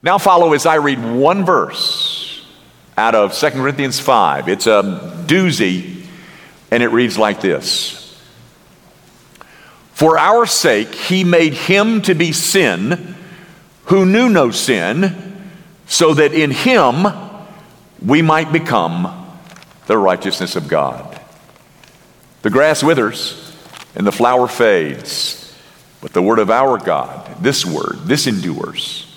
Now, follow as I read one verse out of 2 Corinthians 5. It's a doozy, and it reads like this For our sake, he made him to be sin who knew no sin, so that in him we might become the righteousness of God. The grass withers and the flower fades, but the word of our God, this word, this endures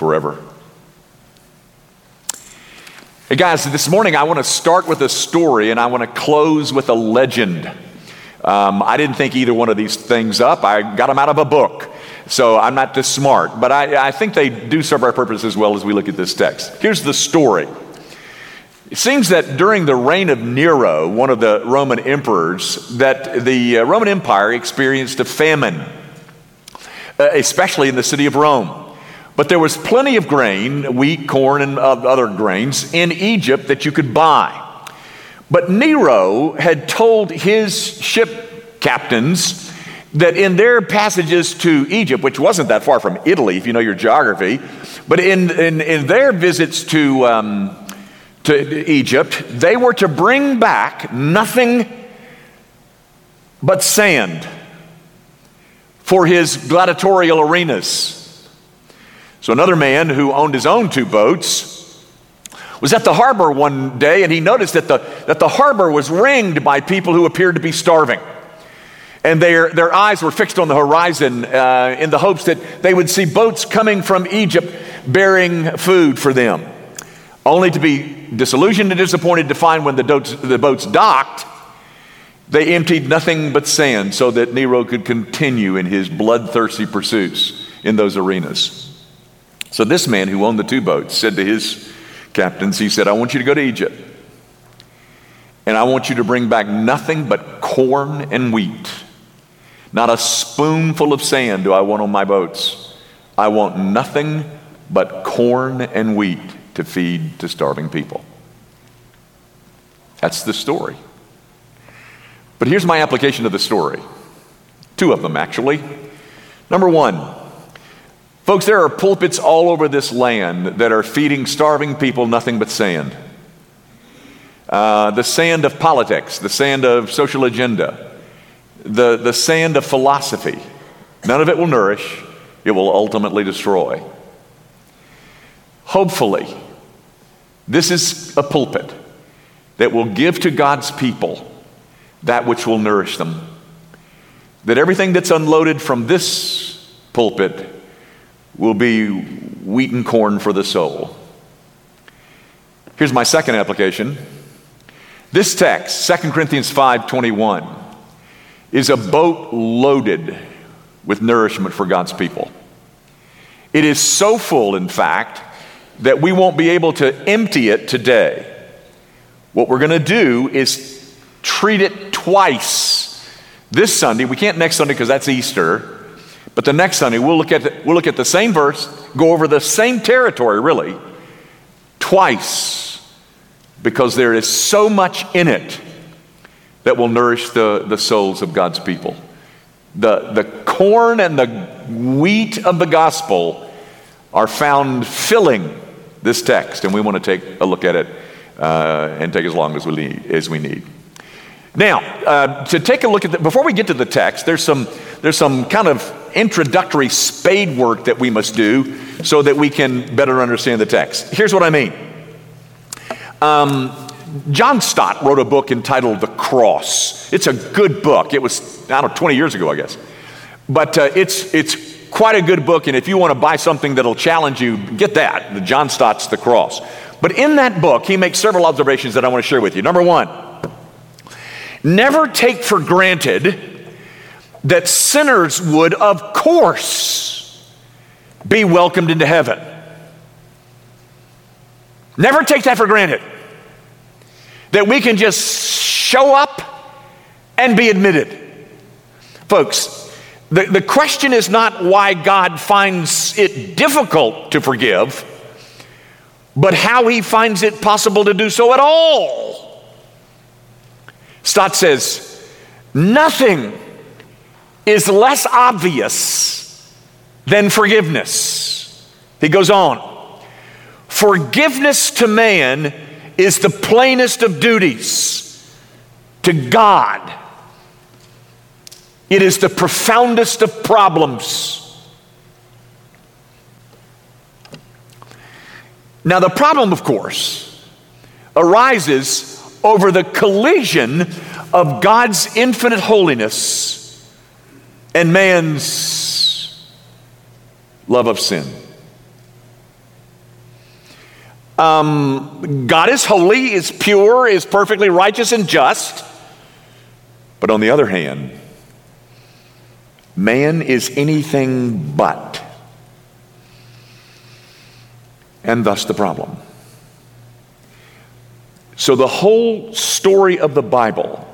forever. Hey guys, this morning I want to start with a story and I want to close with a legend. Um, I didn't think either one of these things up. I got them out of a book. So I'm not this smart, but I, I think they do serve our purpose as well as we look at this text. Here's the story. It seems that during the reign of Nero, one of the Roman emperors, that the uh, Roman Empire experienced a famine, uh, especially in the city of Rome. But there was plenty of grain, wheat, corn, and other grains in Egypt that you could buy. But Nero had told his ship captains that in their passages to Egypt, which wasn't that far from Italy, if you know your geography, but in, in, in their visits to, um, to Egypt, they were to bring back nothing but sand for his gladiatorial arenas. So, another man who owned his own two boats was at the harbor one day and he noticed that the, that the harbor was ringed by people who appeared to be starving. And their, their eyes were fixed on the horizon uh, in the hopes that they would see boats coming from Egypt bearing food for them. Only to be disillusioned and disappointed to find when the the boats docked, they emptied nothing but sand so that Nero could continue in his bloodthirsty pursuits in those arenas. So this man who owned the two boats said to his captains, he said, I want you to go to Egypt. And I want you to bring back nothing but corn and wheat. Not a spoonful of sand do I want on my boats. I want nothing but corn and wheat to feed to starving people. That's the story. But here's my application of the story two of them, actually. Number one, Folks, there are pulpits all over this land that are feeding starving people nothing but sand. Uh, the sand of politics, the sand of social agenda, the, the sand of philosophy. None of it will nourish, it will ultimately destroy. Hopefully, this is a pulpit that will give to God's people that which will nourish them. That everything that's unloaded from this pulpit will be wheat and corn for the soul. Here's my second application. This text, 2 Corinthians 5:21, is a boat loaded with nourishment for God's people. It is so full, in fact, that we won't be able to empty it today. What we're going to do is treat it twice. This Sunday, we can't next Sunday because that's Easter. But the next Sunday, we'll look at the, we'll look at the same verse, go over the same territory, really, twice, because there is so much in it that will nourish the, the souls of God's people. The, the corn and the wheat of the gospel are found filling this text, and we want to take a look at it uh, and take as long as we need. As we need. Now, uh, to take a look at the, before we get to the text, there's some, there's some kind of introductory spade work that we must do so that we can better understand the text. Here's what I mean. Um, John Stott wrote a book entitled The Cross. It's a good book. It was, I don't know, 20 years ago, I guess. But uh, it's, it's quite a good book, and if you want to buy something that'll challenge you, get that. The John Stott's The Cross. But in that book, he makes several observations that I want to share with you. Number one, never take for granted that sinners would, of course, be welcomed into heaven. Never take that for granted. That we can just show up and be admitted. Folks, the, the question is not why God finds it difficult to forgive, but how he finds it possible to do so at all. Stott says, nothing is less obvious than forgiveness. He goes on Forgiveness to man is the plainest of duties. To God, it is the profoundest of problems. Now, the problem, of course, arises over the collision of God's infinite holiness and man's love of sin. Um, God is holy, is pure, is perfectly righteous and just. But on the other hand, man is anything but. And thus the problem. So the whole story of the Bible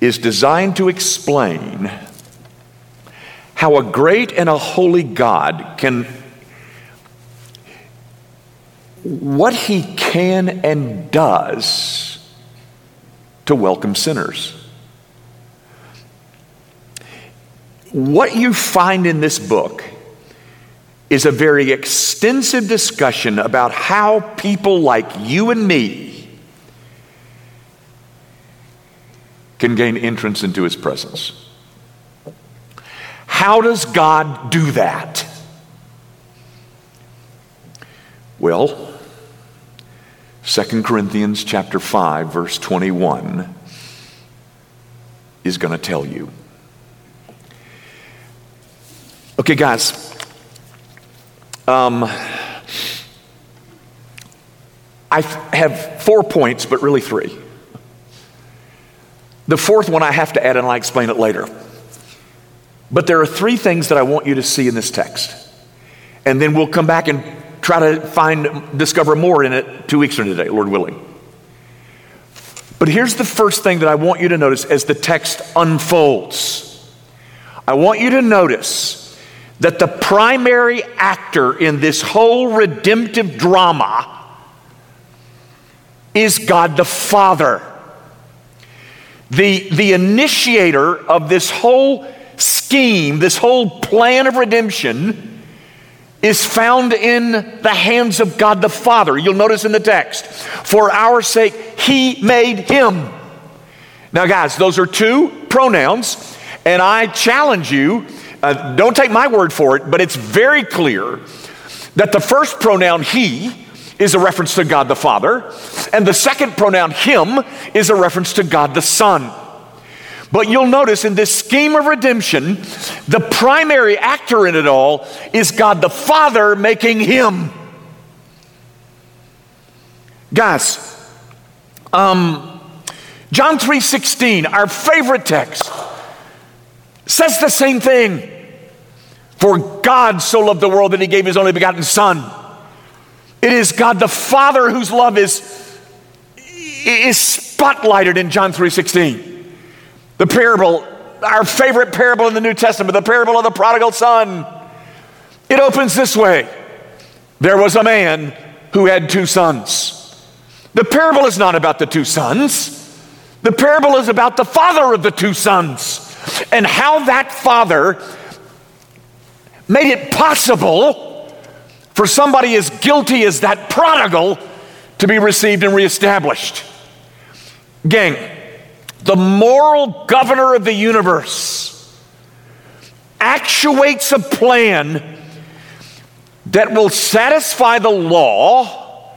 is designed to explain how a great and a holy God can what he can and does to welcome sinners. What you find in this book is a very extensive discussion about how people like you and me can gain entrance into his presence. How does God do that? Well, 2 Corinthians chapter 5 verse 21 is going to tell you. Okay, guys. Um, I have four points, but really three. The fourth one I have to add, and I'll explain it later. But there are three things that I want you to see in this text. And then we'll come back and try to find, discover more in it two weeks from today, Lord willing. But here's the first thing that I want you to notice as the text unfolds. I want you to notice that the primary actor in this whole redemptive drama is God the Father. The, the initiator of this whole scheme, this whole plan of redemption, is found in the hands of God the Father. You'll notice in the text, for our sake, He made Him. Now, guys, those are two pronouns, and I challenge you uh, don't take my word for it, but it's very clear that the first pronoun, He, is a reference to God the Father, and the second pronoun, Him, is a reference to God the Son. But you'll notice in this scheme of redemption, the primary actor in it all is God the Father making him. Guys, um, John 3:16, our favorite text, says the same thing. For God so loved the world that he gave his only begotten Son. It is God the Father whose love is, is spotlighted in John 3:16. The parable, our favorite parable in the New Testament, the parable of the prodigal son. It opens this way There was a man who had two sons. The parable is not about the two sons, the parable is about the father of the two sons and how that father made it possible for somebody as guilty as that prodigal to be received and reestablished. Gang, the moral governor of the universe, actuates a plan that will satisfy the law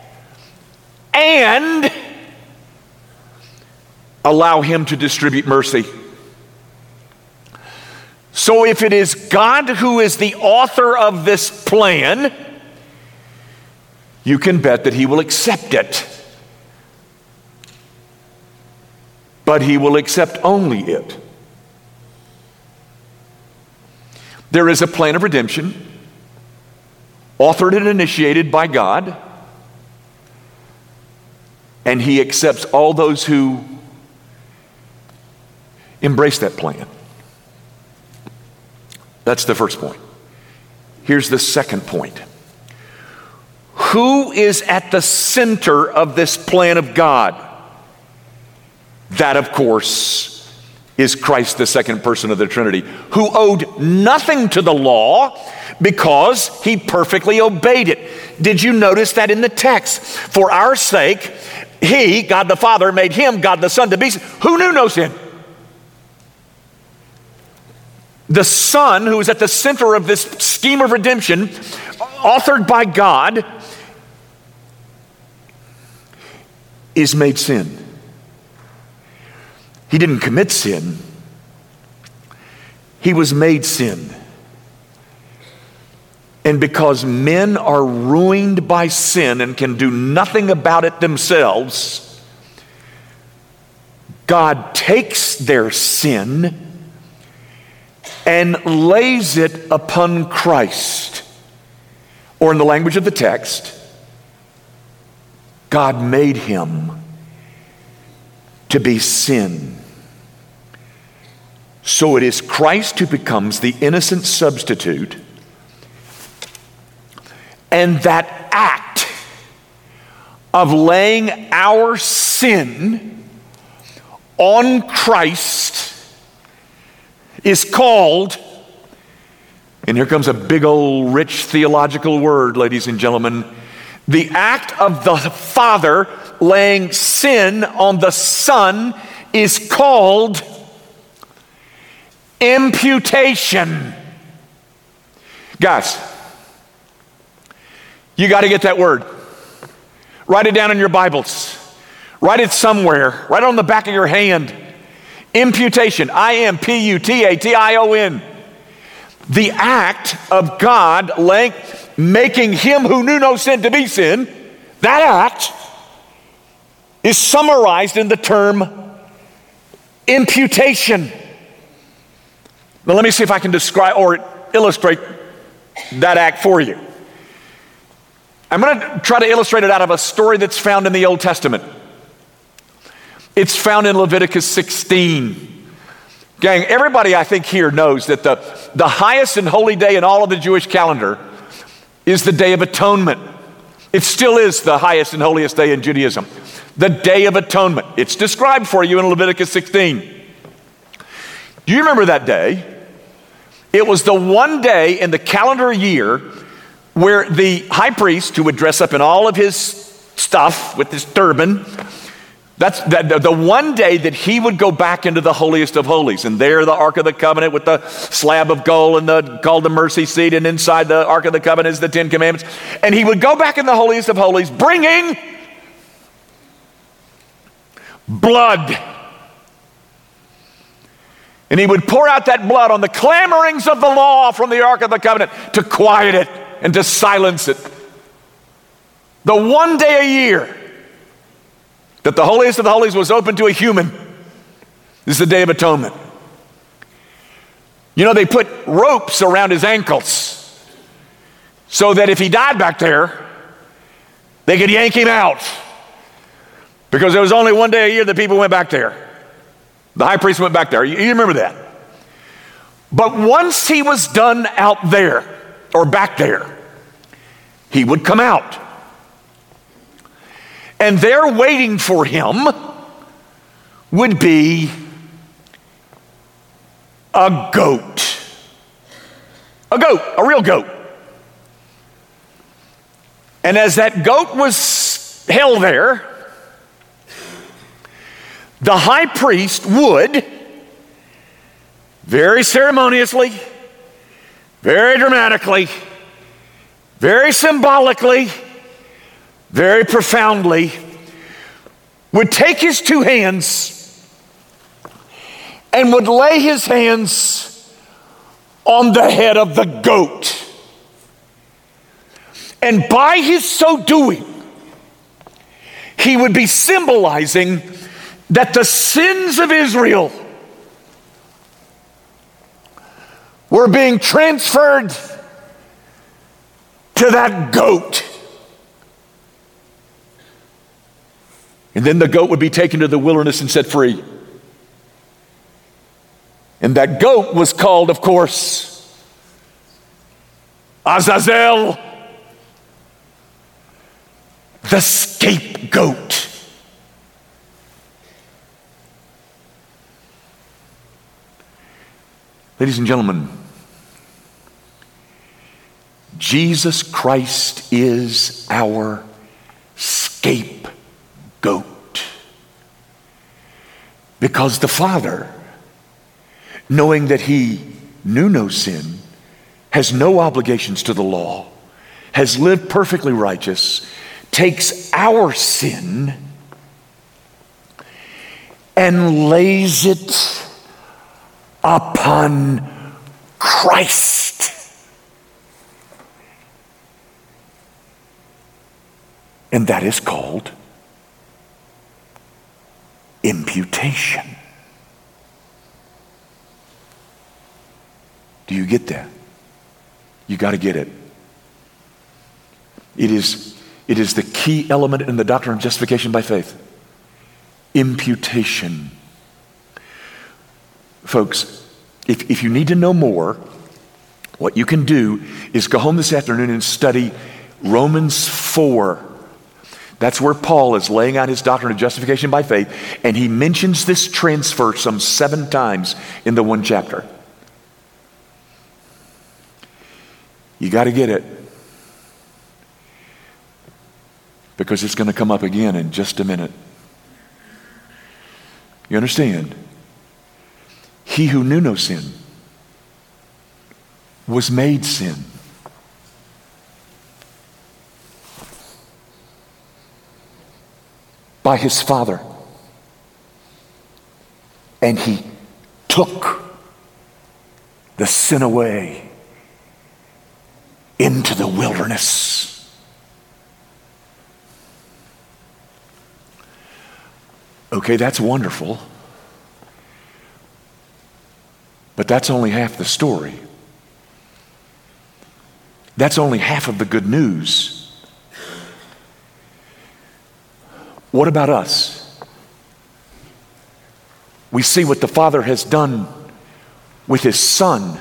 and allow him to distribute mercy. So, if it is God who is the author of this plan, you can bet that he will accept it. But he will accept only it. There is a plan of redemption, authored and initiated by God, and he accepts all those who embrace that plan. That's the first point. Here's the second point. Who is at the center of this plan of God? That, of course, is Christ, the second person of the Trinity, who owed nothing to the law because he perfectly obeyed it. Did you notice that in the text? For our sake, he, God the Father, made him, God the Son, to be sin. who knew no sin. The Son, who is at the center of this scheme of redemption, authored by God, is made sin. He didn't commit sin, he was made sin. And because men are ruined by sin and can do nothing about it themselves, God takes their sin and lays it upon Christ. Or, in the language of the text, God made him to be sin. So it is Christ who becomes the innocent substitute. And that act of laying our sin on Christ is called, and here comes a big old rich theological word, ladies and gentlemen, the act of the Father laying sin on the Son is called imputation. Guys, you got to get that word. Write it down in your Bibles. Write it somewhere. Write it on the back of your hand. Imputation. I M P U T A T I O N. The act of God laying, making him who knew no sin to be sin, that act is summarized in the term imputation. Now, let me see if I can describe or illustrate that act for you. I'm going to try to illustrate it out of a story that's found in the Old Testament. It's found in Leviticus 16. Gang, everybody I think here knows that the, the highest and holy day in all of the Jewish calendar is the Day of Atonement. It still is the highest and holiest day in Judaism. The Day of Atonement. It's described for you in Leviticus 16. Do you remember that day? It was the one day in the calendar year where the high priest, who would dress up in all of his stuff with his turban, that's the, the one day that he would go back into the holiest of holies. And there, the Ark of the Covenant with the slab of gold and the called the mercy seat. And inside the Ark of the Covenant is the Ten Commandments. And he would go back in the holiest of holies, bringing blood. And he would pour out that blood on the clamorings of the law from the Ark of the Covenant to quiet it and to silence it. The one day a year that the holiest of the holies was open to a human. This is the Day of Atonement. You know, they put ropes around his ankles so that if he died back there, they could yank him out. Because there was only one day a year that people went back there. The high priest went back there. You, you remember that. But once he was done out there, or back there, he would come out. And there waiting for him would be a goat. A goat, a real goat. And as that goat was held there, the high priest would very ceremoniously, very dramatically, very symbolically, very profoundly, would take his two hands and would lay his hands on the head of the goat. And by his so doing, he would be symbolizing that the sins of Israel were being transferred to that goat. And then the goat would be taken to the wilderness and set free. And that goat was called, of course, Azazel, the scapegoat. Ladies and gentlemen, Jesus Christ is our scapegoat. Because the Father, knowing that he knew no sin, has no obligations to the law, has lived perfectly righteous, takes our sin and lays it upon Christ. And that is called imputation. Do you get that? You got to get it. It is, it is the key element in the doctrine of justification by faith imputation. Folks, if, if you need to know more, what you can do is go home this afternoon and study Romans 4. That's where Paul is laying out his doctrine of justification by faith, and he mentions this transfer some seven times in the one chapter. You got to get it because it's going to come up again in just a minute. You understand? He who knew no sin was made sin. By his Father. And he took the sin away into the wilderness. Okay, that's wonderful. But that's only half the story. That's only half of the good news. What about us? We see what the Father has done with His Son.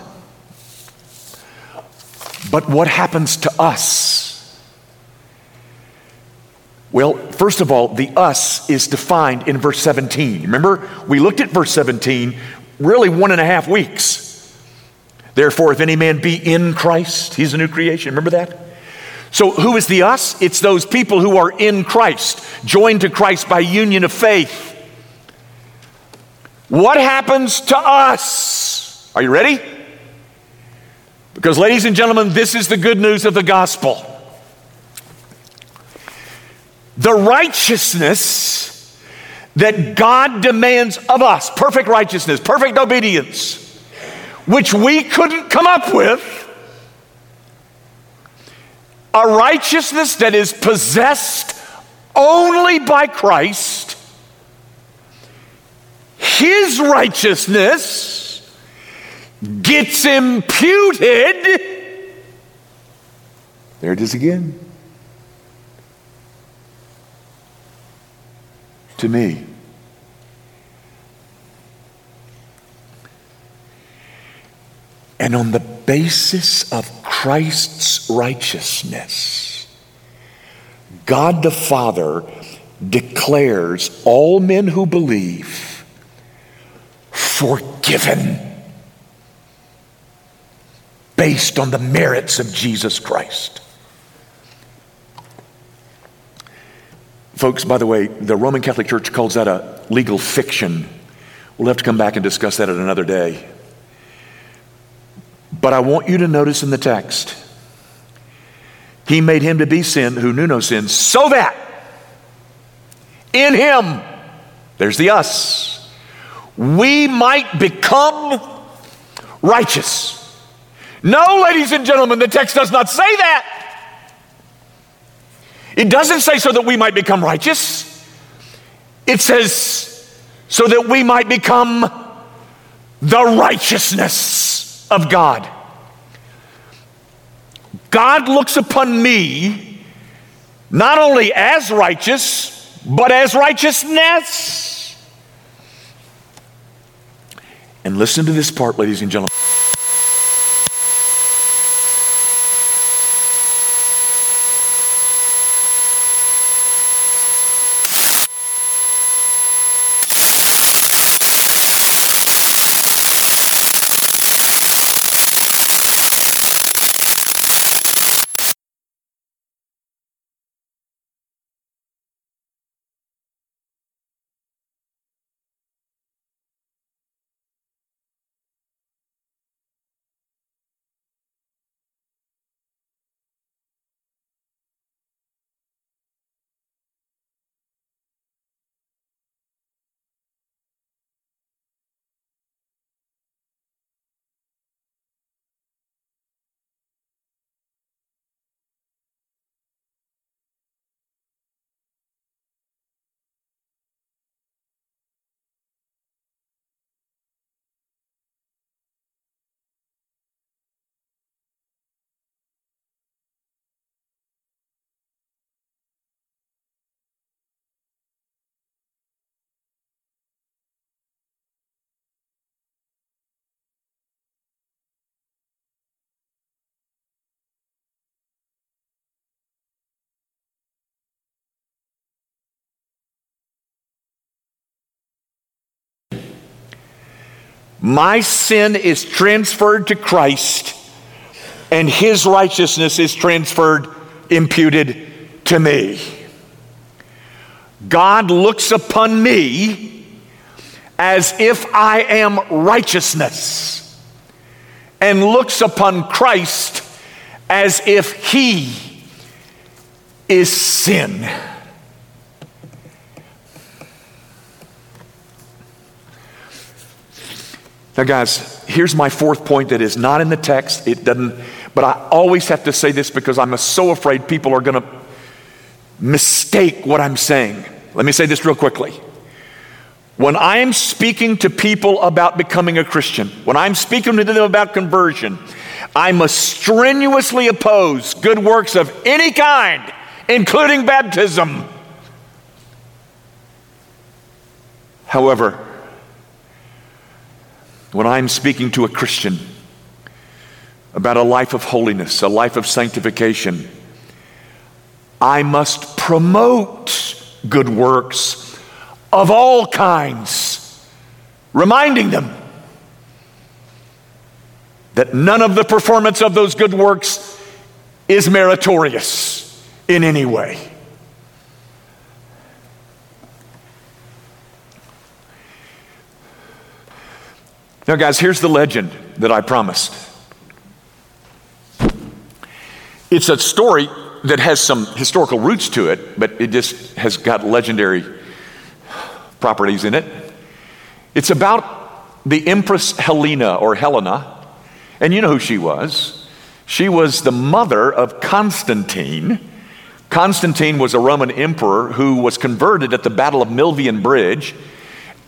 But what happens to us? Well, first of all, the us is defined in verse 17. Remember, we looked at verse 17 really one and a half weeks. Therefore, if any man be in Christ, he's a new creation. Remember that? So, who is the us? It's those people who are in Christ, joined to Christ by union of faith. What happens to us? Are you ready? Because, ladies and gentlemen, this is the good news of the gospel the righteousness that God demands of us perfect righteousness, perfect obedience, which we couldn't come up with. A righteousness that is possessed only by Christ. His righteousness gets imputed. There it is again. to me. And on the basis of Christ's righteousness, God the Father declares all men who believe forgiven based on the merits of Jesus Christ. Folks, by the way, the Roman Catholic Church calls that a legal fiction. We'll have to come back and discuss that at another day. But I want you to notice in the text, He made him to be sin who knew no sin, so that in Him, there's the us, we might become righteous. No, ladies and gentlemen, the text does not say that. It doesn't say so that we might become righteous, it says so that we might become the righteousness of God. God looks upon me not only as righteous, but as righteousness. And listen to this part, ladies and gentlemen. My sin is transferred to Christ, and his righteousness is transferred, imputed to me. God looks upon me as if I am righteousness, and looks upon Christ as if he is sin. Now, guys, here's my fourth point that is not in the text. It doesn't, but I always have to say this because I'm so afraid people are going to mistake what I'm saying. Let me say this real quickly. When I am speaking to people about becoming a Christian, when I'm speaking to them about conversion, I must strenuously oppose good works of any kind, including baptism. However, when I'm speaking to a Christian about a life of holiness, a life of sanctification, I must promote good works of all kinds, reminding them that none of the performance of those good works is meritorious in any way. Now, guys, here's the legend that I promised. It's a story that has some historical roots to it, but it just has got legendary properties in it. It's about the Empress Helena or Helena, and you know who she was. She was the mother of Constantine. Constantine was a Roman emperor who was converted at the Battle of Milvian Bridge.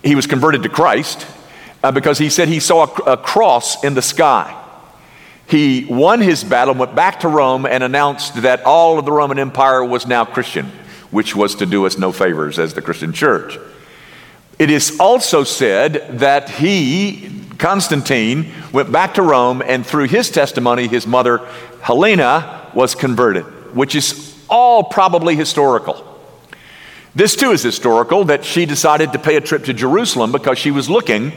He was converted to Christ uh, because he said he saw a, a cross in the sky. He won his battle, went back to Rome, and announced that all of the Roman Empire was now Christian, which was to do us no favors as the Christian church. It is also said that he, Constantine, went back to Rome, and through his testimony, his mother, Helena, was converted, which is all probably historical. This too is historical that she decided to pay a trip to Jerusalem because she was looking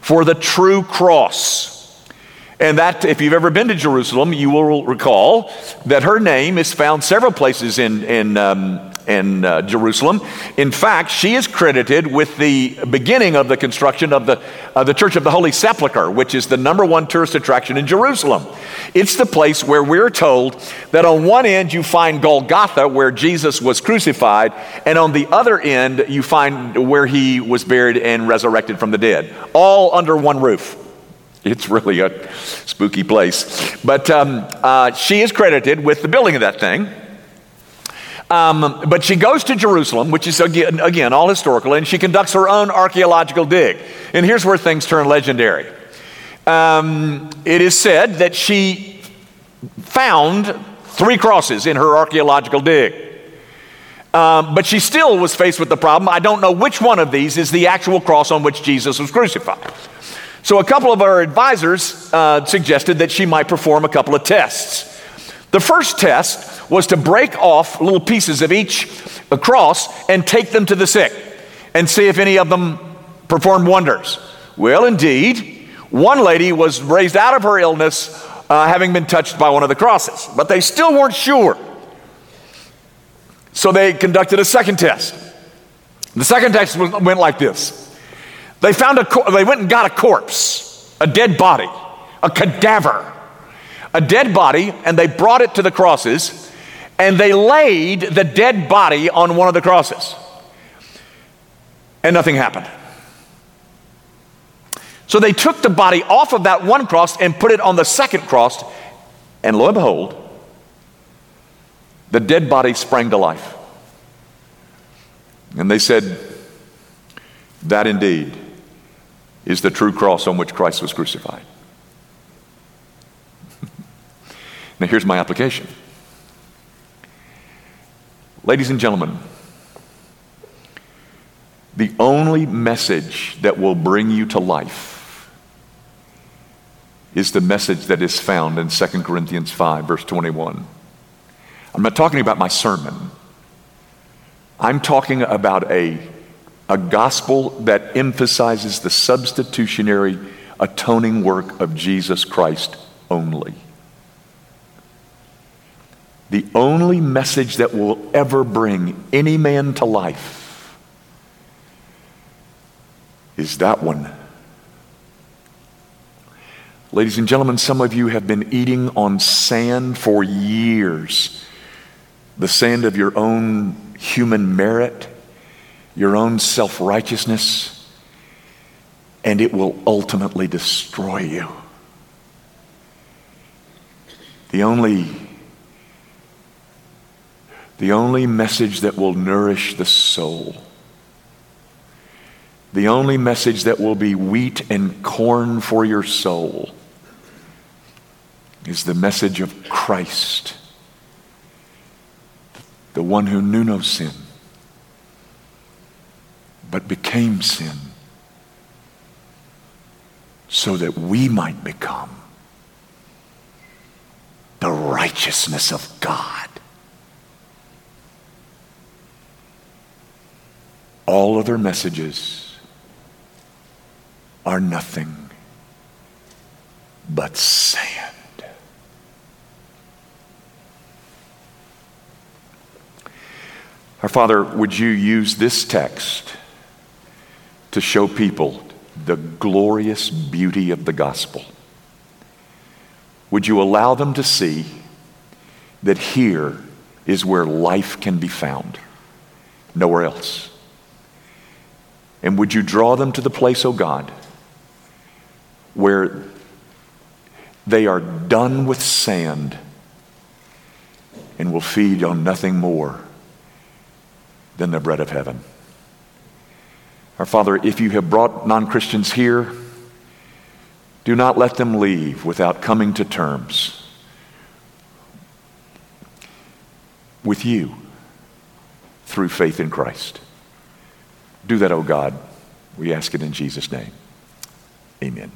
for the true cross. And that, if you've ever been to Jerusalem, you will recall that her name is found several places in, in, um, in uh, Jerusalem. In fact, she is credited with the beginning of the construction of the, uh, the Church of the Holy Sepulchre, which is the number one tourist attraction in Jerusalem. It's the place where we're told that on one end you find Golgotha, where Jesus was crucified, and on the other end you find where he was buried and resurrected from the dead, all under one roof. It's really a spooky place. But um, uh, she is credited with the building of that thing. Um, but she goes to Jerusalem, which is again, again all historical, and she conducts her own archaeological dig. And here's where things turn legendary. Um, it is said that she found three crosses in her archaeological dig. Um, but she still was faced with the problem I don't know which one of these is the actual cross on which Jesus was crucified. So, a couple of our advisors uh, suggested that she might perform a couple of tests. The first test was to break off little pieces of each cross and take them to the sick and see if any of them performed wonders. Well, indeed, one lady was raised out of her illness uh, having been touched by one of the crosses, but they still weren't sure. So they conducted a second test. The second test went like this they found a, they went and got a corpse, a dead body, a cadaver, a dead body, and they brought it to the crosses, and they laid the dead body on one of the crosses. And nothing happened. So they took the body off of that one cross and put it on the second cross, and lo and behold, the dead body sprang to life. And they said, That indeed is the true cross on which Christ was crucified. Now, here's my application. Ladies and gentlemen, the only message that will bring you to life is the message that is found in 2 Corinthians 5, verse 21. I'm not talking about my sermon. I'm talking about a a gospel that emphasizes the substitutionary atoning work of Jesus Christ only. The only message that will ever bring any man to life is that one. Ladies and gentlemen, some of you have been eating on sand for years the sand of your own human merit, your own self righteousness, and it will ultimately destroy you. The only, the only message that will nourish the soul, the only message that will be wheat and corn for your soul, is the message of Christ the one who knew no sin, but became sin so that we might become the righteousness of God. All other messages are nothing but sand. Our Father, would you use this text to show people the glorious beauty of the gospel? Would you allow them to see that here is where life can be found, nowhere else? And would you draw them to the place, O oh God, where they are done with sand and will feed on nothing more than the bread of heaven. Our Father, if you have brought non Christians here, do not let them leave without coming to terms with you through faith in Christ. Do that, O oh God. We ask it in Jesus' name. Amen.